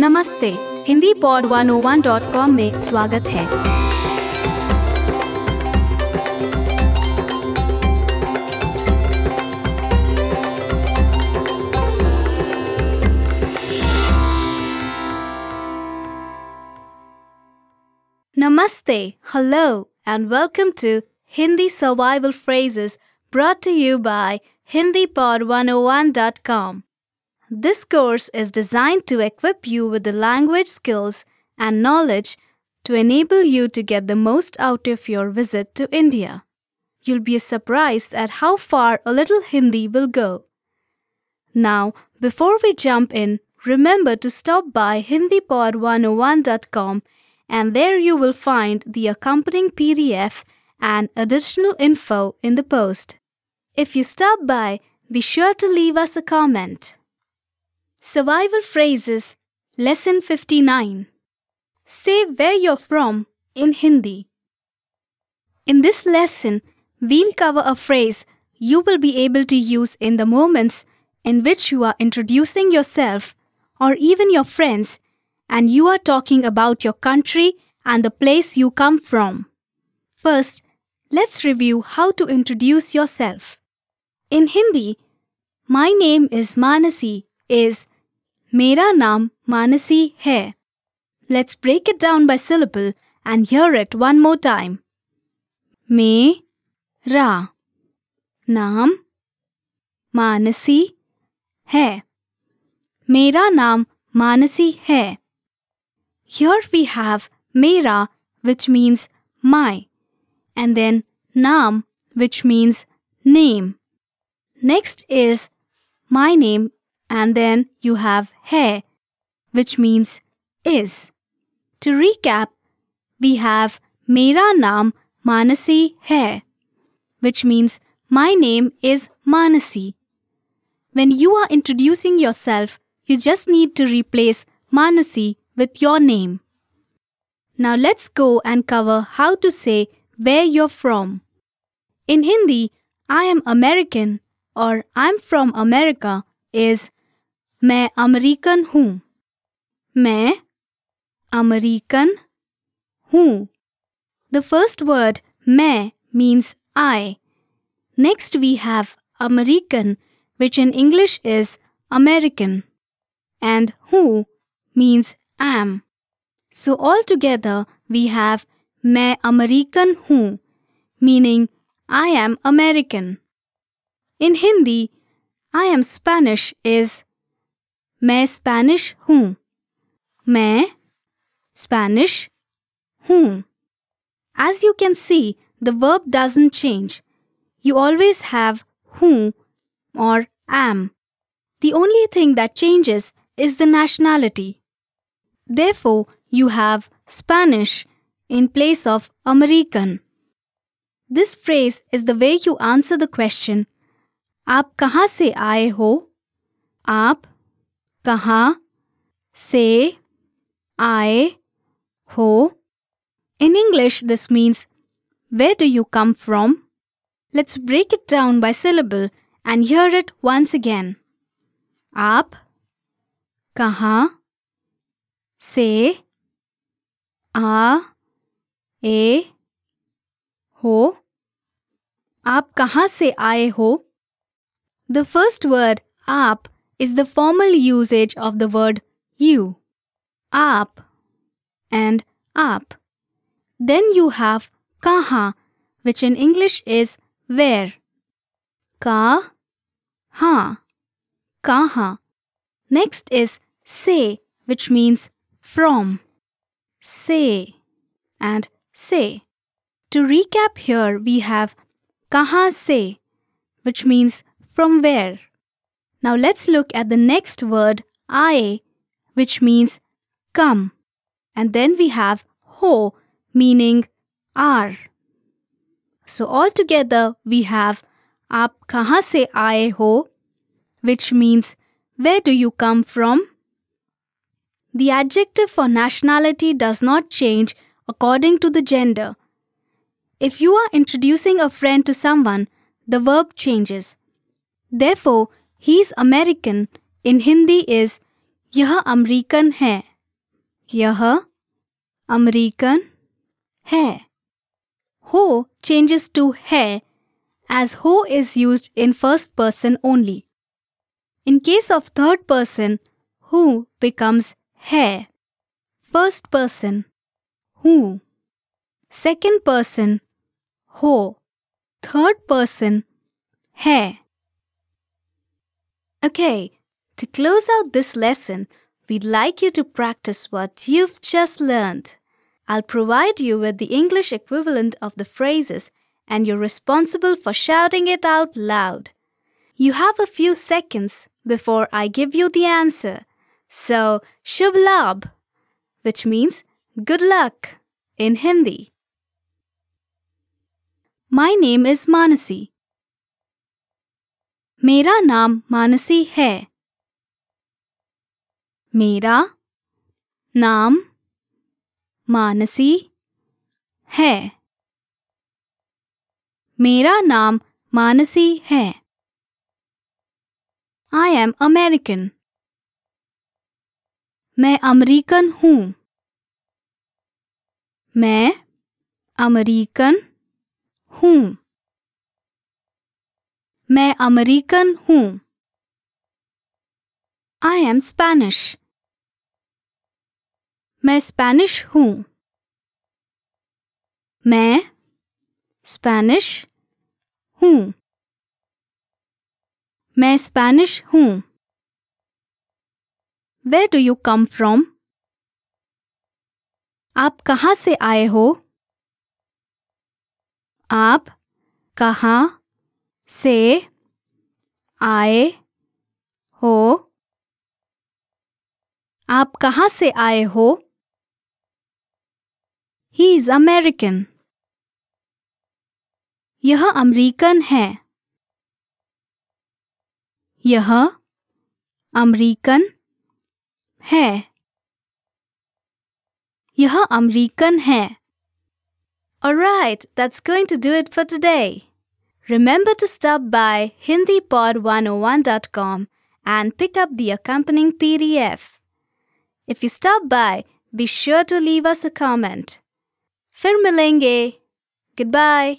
नमस्ते Hindi pod 101.com में स्वागत है Namaste, hello, and welcome to Hindi Survival Phrases brought to you by HindiPod101.com. This course is designed to equip you with the language skills and knowledge to enable you to get the most out of your visit to India. You'll be surprised at how far a little Hindi will go. Now, before we jump in, remember to stop by HindiPod101.com and there you will find the accompanying PDF and additional info in the post. If you stop by, be sure to leave us a comment. Survival Phrases Lesson 59 Say where you're from in Hindi. In this lesson, we'll cover a phrase you will be able to use in the moments in which you are introducing yourself or even your friends and you are talking about your country and the place you come from. First, let's review how to introduce yourself. In Hindi, my name is Manasi is Mera Naam Manasi Hai. Let's break it down by syllable and hear it one more time. Me Ra Naam Manasi Hai. Mera Naam Manasi Hai. Here we have Mera which means my and then Naam which means name. Next is my name and then you have hai which means is. To recap, we have mera naam Manasi hai which means my name is Manasi. When you are introducing yourself, you just need to replace Manasi with your name. Now let's go and cover how to say where you're from. In Hindi, I am American or I'm from America is मैं American हूँ मैं American हूँ The first word मैं means I. Next we have American which in English is American and who means am. So altogether we have मैं American हूँ meaning I am American. In Hindi, I am Spanish is मैं Spanish हूँ मैं Spanish हूँ As you can see, the verb doesn't change. You always have who or am. The only thing that changes is the nationality. Therefore, you have Spanish in place of American. This phrase is the way you answer the question आप कहाँ से आए हो आप कहाँ से आए हो? In English this means where do you come from let's break it down by syllable and hear it once again आप कहाँ से आ, ए, हो? आप कहाँ से आए हो? द फ़र्स्ट वर्ड आप is the formal usage of the word you, aap, and aap. Then you have kaha, which in English is where. Ka, ha, kaha. Next is se, which means from. Se and se. To recap here, we have kaha se, which means from where. Now let's look at the next word, ae, which means come. And then we have ho, meaning are. So altogether we have aap kaha se aaye ho, which means where do you come from? The adjective for nationality does not change according to the gender. If you are introducing a friend to someone, the verb changes. Therefore, he's American in Hindi is यह American है यह American है हो changes to है as ho is used in first person only. In case of third person, who becomes है. First person, who. Second person, ho. Third person, है. Okay, to close out this lesson, we'd like you to practice what you've just learned. I'll provide you with the English equivalent of the phrases and you're responsible for shouting it out loud. You have a few seconds before I give you the answer. So, Shubh Labh, which means good luck in Hindi. My name is Manasi. मेरा नाम मानसी है। मेरा नाम मानसी है। मेरा नाम मानसी है। I am American मैं अमरीकन हूँ। मैं अमरीकन हूँ। मैं अमेरिकन हूँ। आई एम स्पैनिश मैं स्पेनिश हूँ। मैं स्पैनिश हूँ। मैं स्पैनिश हूँ। Where do you come from आप कहाँ से आए हो? आप कहाँ से आए हो। आप कहाँ से आए हो? ही इज़ अमेरिकन यह अमरीकन है। यह अमरीकन है। यह अमरीकन है। Alright, that's going to do it for today. Remember to stop by hindipod101.com and pick up the accompanying PDF. If you stop by, be sure to leave us a comment. फिर मिलेंगे. Goodbye.